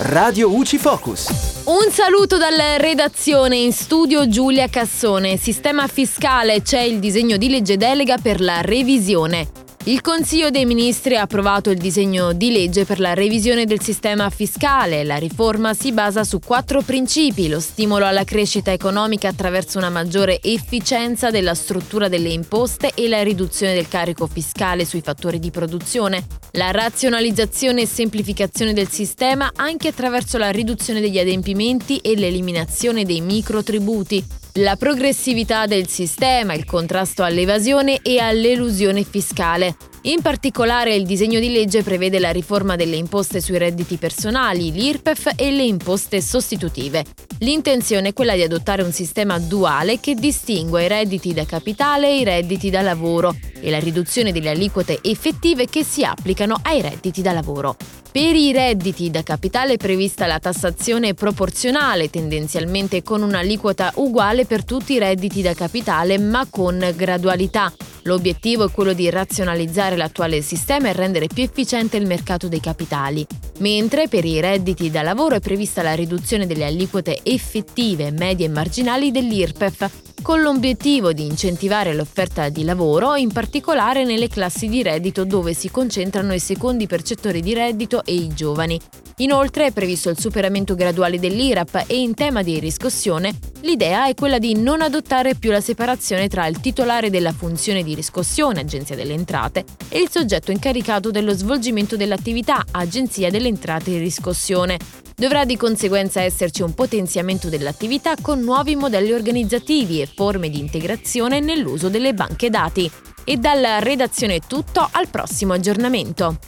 Radio UCI Focus. Un saluto dalla redazione in studio Giulia Cassone. Sistema fiscale c'è il disegno di legge delega per la revisione. Il Consiglio dei Ministri ha approvato il disegno di legge per la revisione del sistema fiscale. La riforma si basa su quattro principi, lo stimolo alla crescita economica attraverso una maggiore efficienza della struttura delle imposte e la riduzione del carico fiscale sui fattori di produzione, la razionalizzazione e semplificazione del sistema anche attraverso la riduzione degli adempimenti e l'eliminazione dei microtributi, la progressività del sistema, il contrasto all'evasione e all'elusione fiscale. In particolare il disegno di legge prevede la riforma delle imposte sui redditi personali, l'IRPEF e le imposte sostitutive. L'intenzione è quella di adottare un sistema duale che distingue i redditi da capitale e i redditi da lavoro e la riduzione delle aliquote effettive che si applicano ai redditi da lavoro. Per i redditi da capitale è prevista la tassazione proporzionale, tendenzialmente con un'aliquota uguale per tutti i redditi da capitale ma con gradualità. L'obiettivo è quello di razionalizzare l'attuale sistema e rendere più efficiente il mercato dei capitali, mentre per i redditi da lavoro è prevista la riduzione delle aliquote effettive, medie e marginali dell'IRPEF, con l'obiettivo di incentivare l'offerta di lavoro, in particolare nelle classi di reddito dove si concentrano i secondi percettori di reddito e i giovani. Inoltre è previsto il superamento graduale dell'IRAP e in tema di riscossione l'idea è quella di non adottare più la separazione tra il titolare della funzione di riscossione, Agenzia delle Entrate, e il soggetto incaricato dello svolgimento dell'attività, Agenzia delle Entrate e Riscossione. Dovrà di conseguenza esserci un potenziamento dell'attività con nuovi modelli organizzativi e forme di integrazione nell'uso delle banche dati. E dalla redazione è tutto, al prossimo aggiornamento.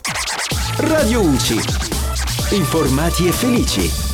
Radio UCI. Informati e felici.